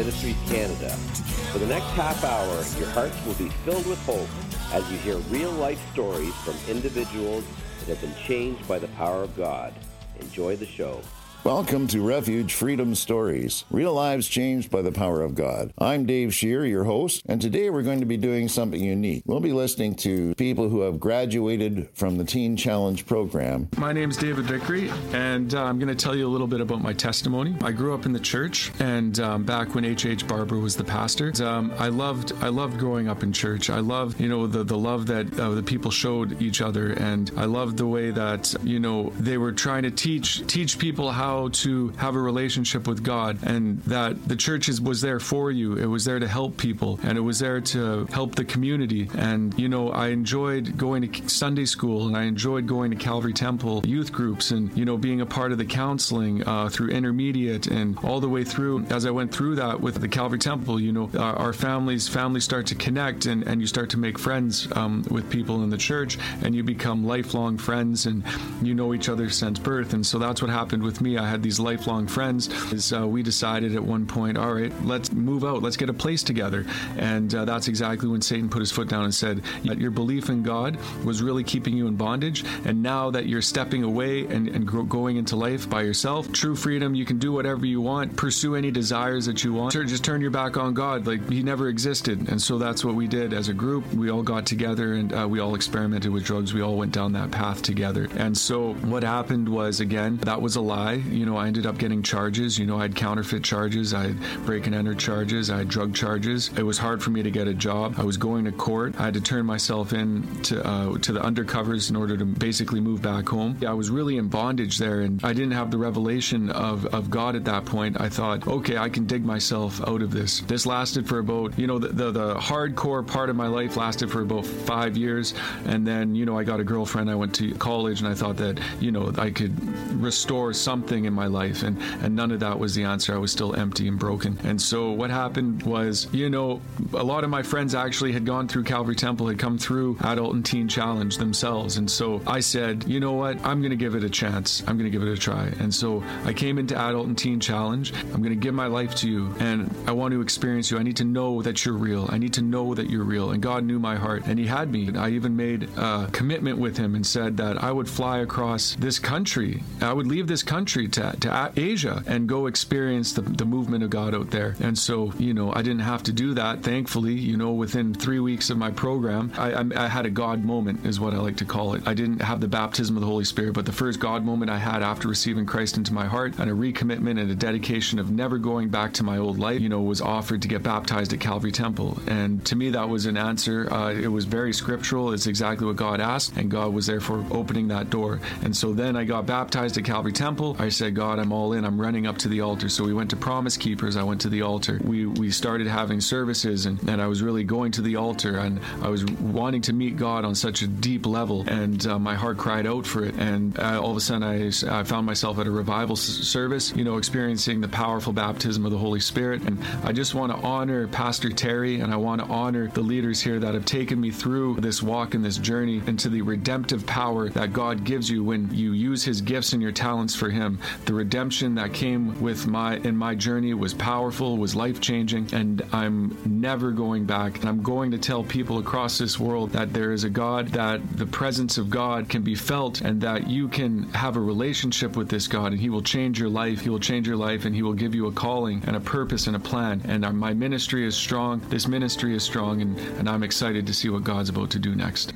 Ministries Canada. For the next half hour, your hearts will be filled with hope as you hear real life stories from individuals that have been changed by the power of God. Enjoy the show. Welcome to Refuge Freedom Stories, real lives changed by the power of God. I'm Dave Shear, your host, and today we're going to be doing something unique. We'll be listening to people who have graduated from the Teen Challenge program. My name is David Vickery, and uh, I'm going to tell you a little bit about my testimony. I grew up in the church, and um, back when H.H. H. Barber was the pastor, um, I loved I loved growing up in church. I loved you know the the love that uh, the people showed each other, and I loved the way that you know they were trying to teach teach people how how to have a relationship with God and that the church is, was there for you. It was there to help people and it was there to help the community. And, you know, I enjoyed going to Sunday school and I enjoyed going to Calvary Temple youth groups and, you know, being a part of the counseling uh, through intermediate and all the way through. As I went through that with the Calvary Temple, you know, our, families, families start to connect and, and you start to make friends um, with people in the church and you become lifelong friends and you know each other since birth. And so that's what happened with me. I had these lifelong friends. Is uh, we decided at one point, all right, let's move out, let's get a place together, and uh, that's exactly when Satan put his foot down and said your belief in God was really keeping you in bondage, and now that you're stepping away and, and going into life by yourself, true freedom, you can do whatever you want, pursue any desires that you want, just turn your back on God, like He never existed, and so that's what we did as a group. We all got together and uh, we all experimented with drugs. We all went down that path together, and so what happened was again that was a lie you know, I ended up getting charges. You know, I had counterfeit charges, I had break and enter charges, I had drug charges. It was hard for me to get a job. I was going to court. I had to turn myself in to uh, to the undercovers in order to basically move back home. I was really in bondage there, and I didn't have the revelation of, of God at that point. I thought, okay, I can dig myself out of this. This lasted for about, you know, the, the, the hardcore part of my life lasted for about five years. And then, you know, I got a girlfriend. I went to college, and I thought that, you know, I could restore something in my life, and and none of that was the answer. I was still empty and broken. And so what happened was, you know, a lot of my friends actually had gone through Calvary Temple, had come through Adult and Teen Challenge themselves, and so I said, you know what, I'm going to give it a chance. I'm going to give it a try. And so I came into Adult and Teen Challenge. I'm going to give my life to you, and I want to experience you. I need to know that you're real. I need to know that you're real. And God knew my heart, and He had me. I even made a commitment with Him and said that I would fly across this country. I would leave this country to, to Asia and go experience the, the movement of God out there. And so, you know, I didn't have to do that. Thankfully, you know, within three weeks of my program, I, I, I had a God moment, is what I like to call it. I didn't have the baptism of the Holy Spirit, but the first God moment I had after receiving Christ into my heart and a recommitment and a dedication of never going back to my old life, you know, was offered to get baptized at Calvary Temple. And to me, that was an answer. Uh, it was very scriptural. It's exactly what God asked, and God was there for opening that door. And so then I got baptized at Calvary Temple. I said, God, I'm all in. I'm running up to the altar. So we went to Promise Keepers. I went to the altar. We we started having services, and, and I was really going to the altar, and I was wanting to meet God on such a deep level, and uh, my heart cried out for it. And uh, all of a sudden, I, I found myself at a revival s- service, you know, experiencing the powerful baptism of the Holy Spirit. And I just want to honor Pastor Terry, and I want to honor the leaders here that have taken me through this walk and this journey into the redemptive power that God gives you when you use His gifts and your talents for Him the redemption that came with my in my journey was powerful, was life changing, and I'm never going back. And I'm going to tell people across this world that there is a God, that the presence of God can be felt, and that you can have a relationship with this God, and He will change your life. He will change your life, and He will give you a calling and a purpose and a plan. And our, my ministry is strong. This ministry is strong, and, and I'm excited to see what God's about to do next.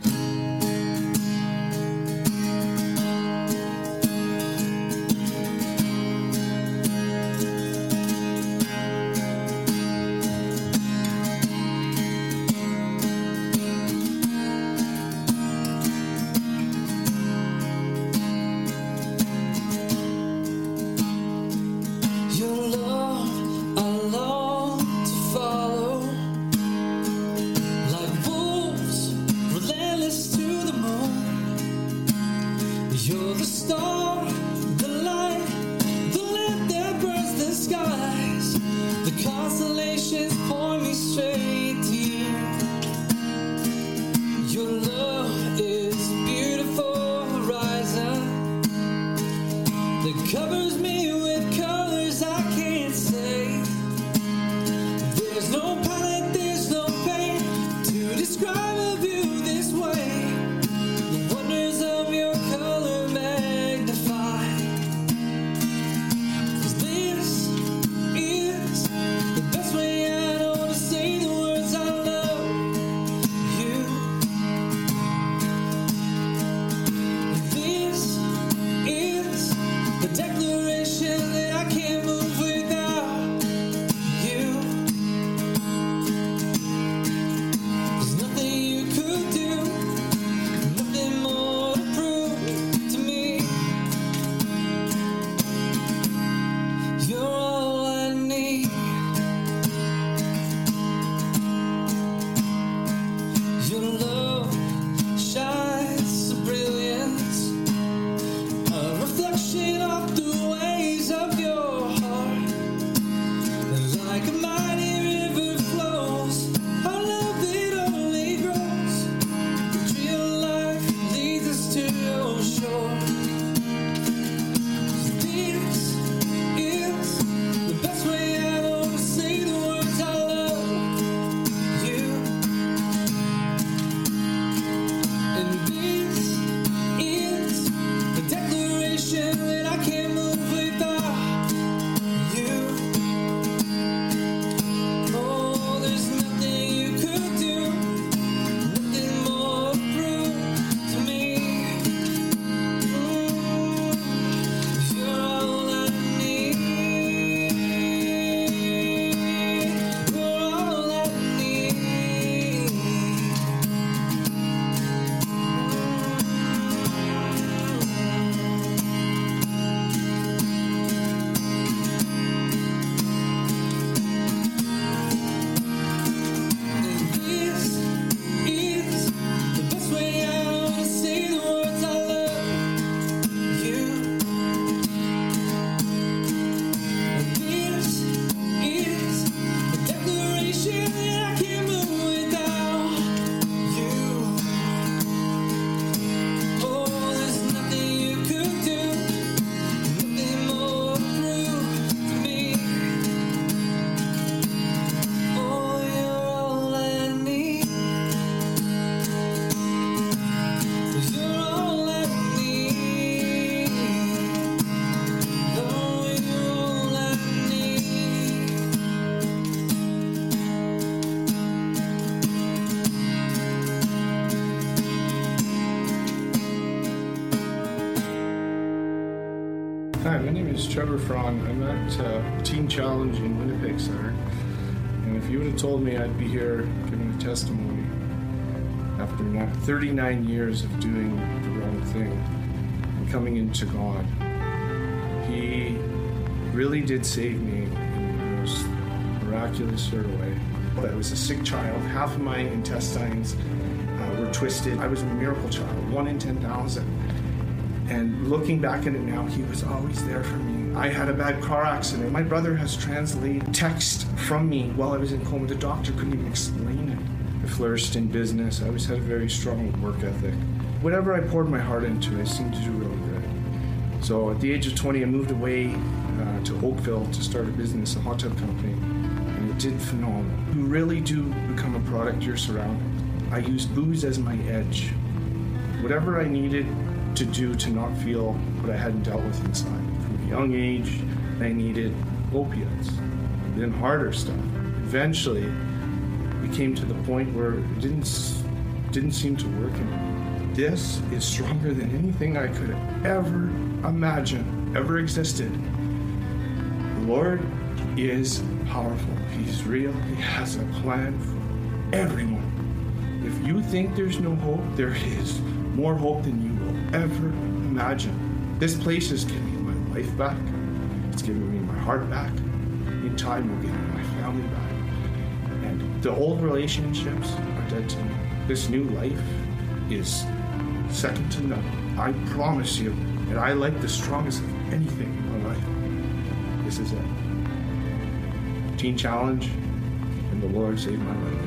Trevor Frong. I'm at uh, Teen Challenge in Winnipeg Center. And if you would have told me I'd be here giving a testimony after 39 years of doing the wrong thing and coming into God, He really did save me in the most miraculous sort of way. I was a sick child. Half of my intestines uh, were twisted. I was a miracle child, one in 10,000. And looking back at it now, he was always there for me. I had a bad car accident. My brother has translated text from me while I was in coma. The doctor couldn't even explain it. I flourished in business. I always had a very strong work ethic. Whatever I poured my heart into, I seemed to do really good. So at the age of 20, I moved away uh, to Oakville to start a business, a hot tub company, and it did phenomenal. You really do become a product you're surrounded. I used booze as my edge. Whatever I needed to do to not feel what I hadn't dealt with inside. From a young age, I needed opiates, then harder stuff. Eventually, we came to the point where it didn't didn't seem to work anymore. This is stronger than anything I could ever imagined ever existed. The Lord is powerful. He's real. He has a plan for everyone. If you think there's no hope, there is more hope than you ever imagine. This place has given me my life back. It's given me my heart back. In time, will give me my family back. And the old relationships are dead to me. This new life is second to none. I promise you, and I like the strongest of anything in my life. This is it. Teen Challenge, and the Lord saved my life.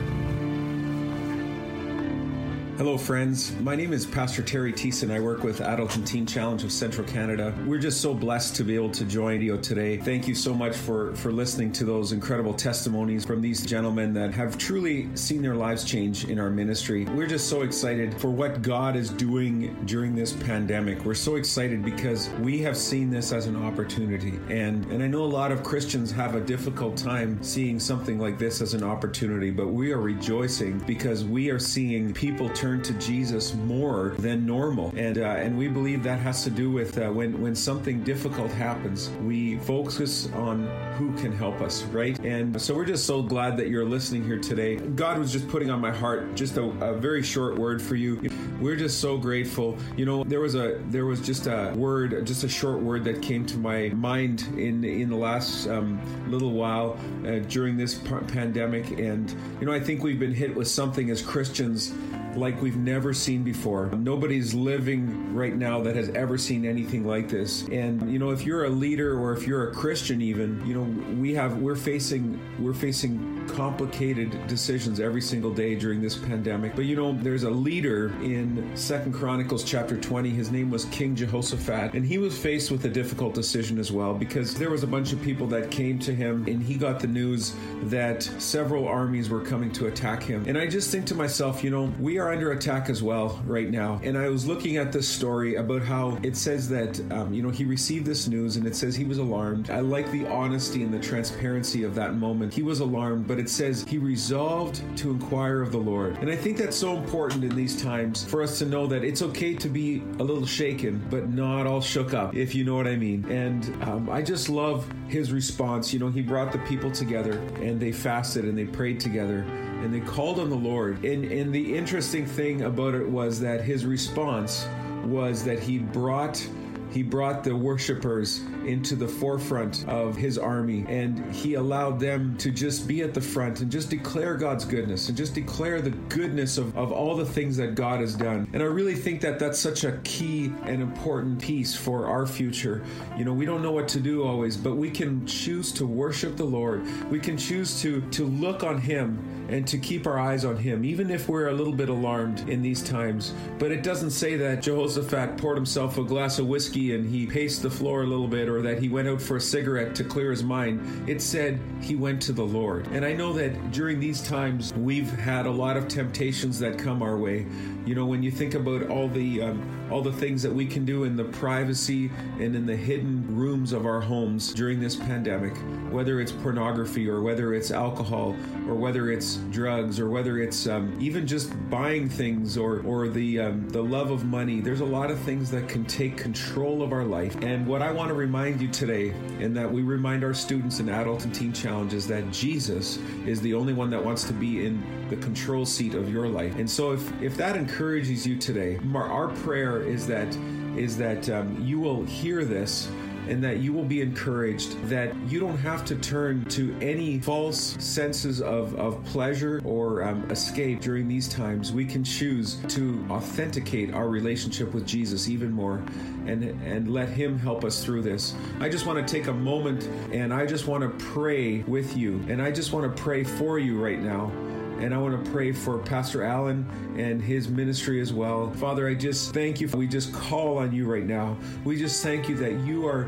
Hello, friends. My name is Pastor Terry Thiesen. I work with Adult and Teen Challenge of Central Canada. We're just so blessed to be able to join you today. Thank you so much for, for listening to those incredible testimonies from these gentlemen that have truly seen their lives change in our ministry. We're just so excited for what God is doing during this pandemic. We're so excited because we have seen this as an opportunity. And, and I know a lot of Christians have a difficult time seeing something like this as an opportunity, but we are rejoicing because we are seeing people turn turn to Jesus more than normal, and uh, and we believe that has to do with uh, when when something difficult happens, we focus on who can help us, right? And so we're just so glad that you're listening here today. God was just putting on my heart just a, a very short word for you. We're just so grateful. You know, there was a there was just a word, just a short word that came to my mind in in the last um, little while uh, during this pandemic, and you know, I think we've been hit with something as Christians like we've never seen before. Nobody's living right now that has ever seen anything like this. And you know, if you're a leader or if you're a Christian even, you know, we have we're facing we're facing complicated decisions every single day during this pandemic. But you know, there's a leader in Second Chronicles chapter 20. His name was King Jehoshaphat, and he was faced with a difficult decision as well because there was a bunch of people that came to him and he got the news that several armies were coming to attack him. And I just think to myself, you know, we are under attack as well right now. And I was looking at this story about how it says that, um, you know, he received this news and it says he was alarmed. I like the honesty and the transparency of that moment. He was alarmed, but it says he resolved to inquire of the Lord. And I think that's so important in these times for us to know that it's okay to be a little shaken, but not all shook up, if you know what I mean. And um, I just love his response. You know, he brought the people together and they fasted and they prayed together and they called on the Lord. And, and the interesting thing about it was that his response was that he brought he brought the worshipers into the forefront of his army and he allowed them to just be at the front and just declare God's goodness and just declare the goodness of, of all the things that God has done. And I really think that that's such a key and important piece for our future. You know, we don't know what to do always, but we can choose to worship the Lord. We can choose to to look on him and to keep our eyes on him, even if we're a little bit alarmed in these times. But it doesn't say that Jehoshaphat poured himself a glass of whiskey and he paced the floor a little bit or that he went out for a cigarette to clear his mind. It said he went to the Lord. And I know that during these times, we've had a lot of temptations that come our way. You know, when you think about all the um, all the things that we can do in the privacy and in the hidden rooms of our homes during this pandemic, whether it's pornography or whether it's alcohol or whether it's drugs or whether it's um, even just buying things or or the um, the love of money. There's a lot of things that can take control of our life. And what I want to remind you today, and that we remind our students in adult and teen challenges, that Jesus is the only one that wants to be in the control seat of your life. And so, if if that encourages you today, our prayer is that is that um, you will hear this and that you will be encouraged that you don't have to turn to any false senses of, of pleasure or um, escape during these times. We can choose to authenticate our relationship with Jesus even more and, and let Him help us through this. I just want to take a moment and I just want to pray with you and I just want to pray for you right now And I want to pray for Pastor Alan and his ministry as well. Father, I just thank you. We just call on you right now. We just thank you that you are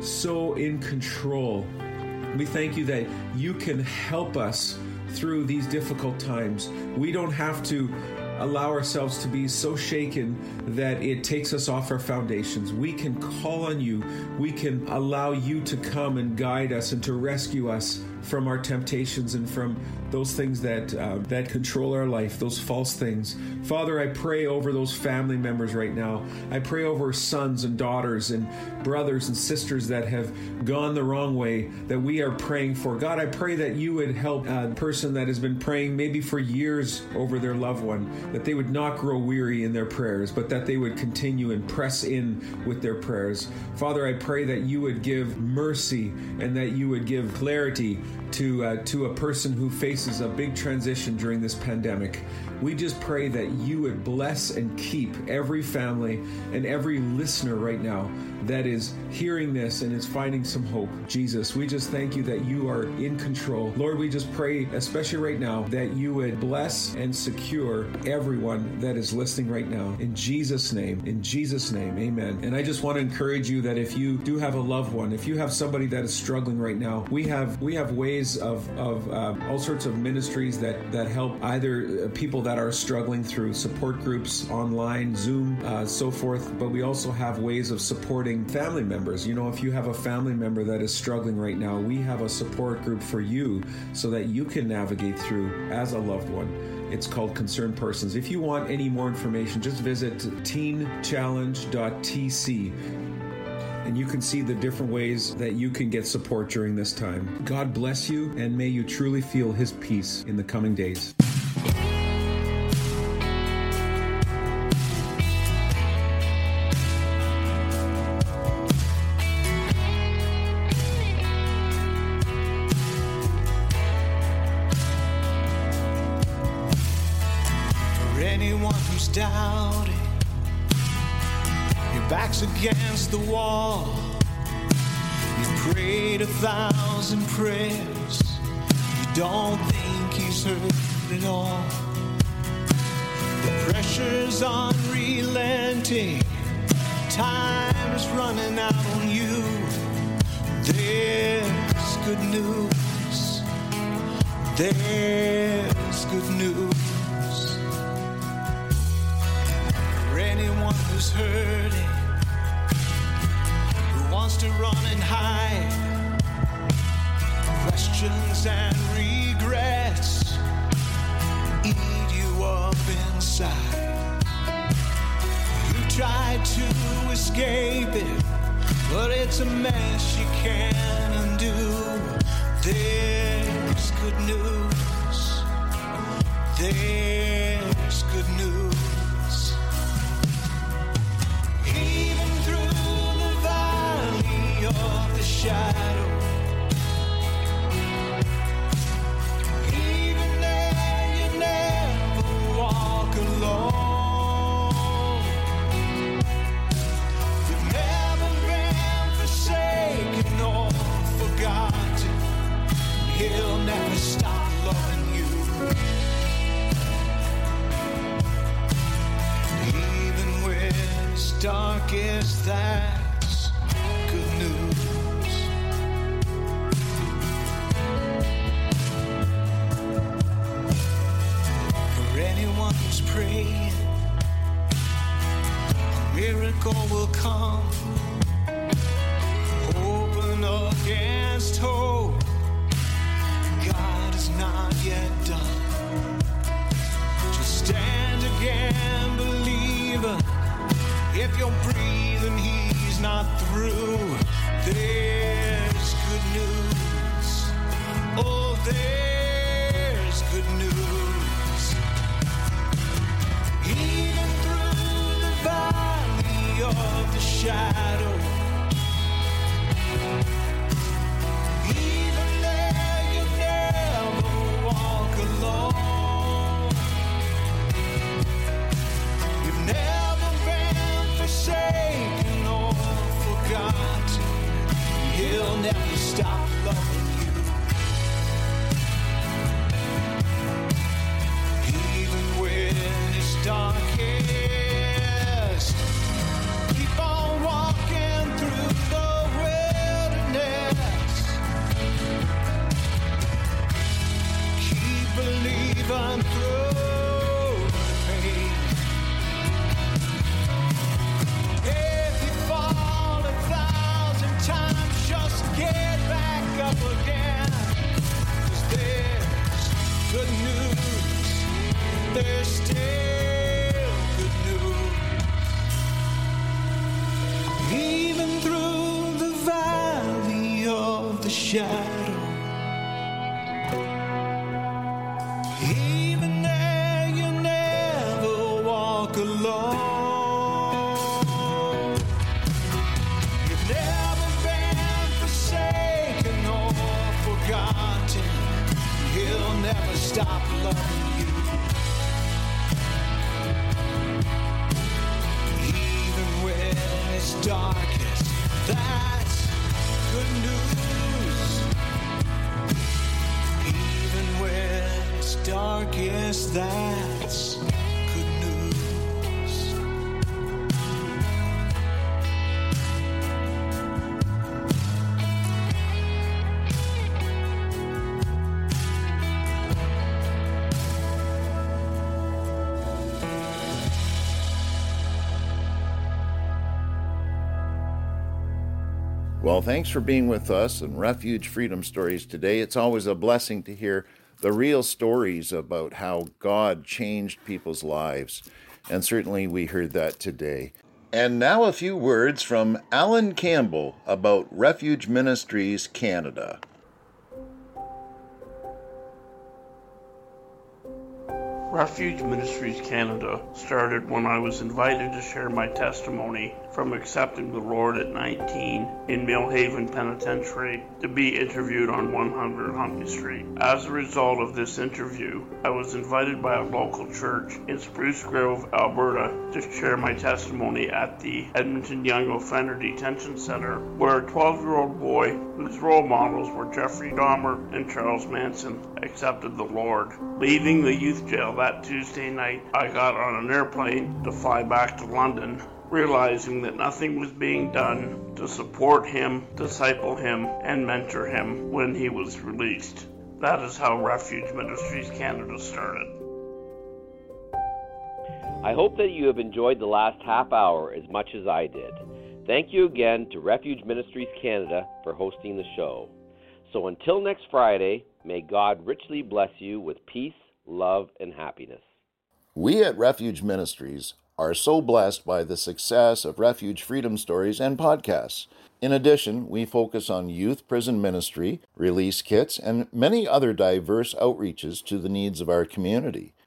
so in control. We thank you that you can help us through these difficult times. We don't have to allow ourselves to be so shaken that it takes us off our foundations. We can call on you. We can allow you to come and guide us and to rescue us from our temptations and from those things that uh, that control our life, those false things. Father, I pray over those family members right now. I pray over sons and daughters and brothers and sisters that have gone the wrong way that we are praying for. God, I pray that you would help a person that has been praying maybe for years over their loved one, that they would not grow weary in their prayers, but that they would continue and press in with their prayers. Father, I pray that you would give mercy and that you would give clarity to uh, to a person who faces a big transition during this pandemic. We just pray that you would bless and keep every family and every listener right now that is hearing this and is finding some hope. Jesus, we just thank you that you are in control. Lord, we just pray, especially right now, that you would bless and secure everyone that is listening right now. In Jesus' name, in Jesus' name, amen. And I just want to encourage you that if you do have a loved one, if you have somebody that is struggling right now, we have we have ways of, of uh, all sorts of ministries that, that help either uh, people that are struggling through support groups online, Zoom, uh, so forth, but we also have ways of supporting family members. You know, if you have a family member that is struggling right now, we have a support group for you so that you can navigate through as a loved one. It's called Concerned Persons. If you want any more information, just visit teenchallenge.tc and you can see the different ways that you can get support during this time. God bless you, and may you truly feel His peace in the coming days. Who's doubting, your back's against the wall. You prayed a thousand prayers, you don't think he's heard it all. The pressure's unrelenting, time is running out on you. There's good news. There's good news. Who's hurting, who wants to run and hide, questions and regrets eat you up inside. You tried to escape it, but it's a mess you can't undo. There's good news. There's good news. Shadow. If you're breathing, He's not through. There's good news. Oh, there's good news. Even through the valley of the shadow. He'll Well, thanks for being with us and Refuge Freedom Stories today. It's always a blessing to hear the real stories about how God changed people's lives. And certainly we heard that today. And now a few words from Alan Campbell about Refuge Ministries Canada. Refuge Ministries Canada started when I was invited to share my testimony from accepting the Lord at 19 in Millhaven Penitentiary to be interviewed on 100 Huntley Street. As a result of this interview, I was invited by a local church in Spruce Grove, Alberta to share my testimony at the Edmonton Young Offender Detention Center, where a 12 year old boy whose role models were Jeffrey Dahmer and Charles Manson accepted the Lord. Leaving the youth jail that Tuesday night, I got on an airplane to fly back to London realizing that nothing was being done to support him, disciple him, and mentor him when he was released. That is how Refuge Ministries Canada started. I hope that you have enjoyed the last half hour as much as I did. Thank you again to Refuge Ministries Canada for hosting the show. So until next Friday, may God richly bless you with peace, love, and happiness. We at Refuge Ministries are so blessed by the success of Refuge Freedom Stories and podcasts. In addition, we focus on youth prison ministry, release kits, and many other diverse outreaches to the needs of our community.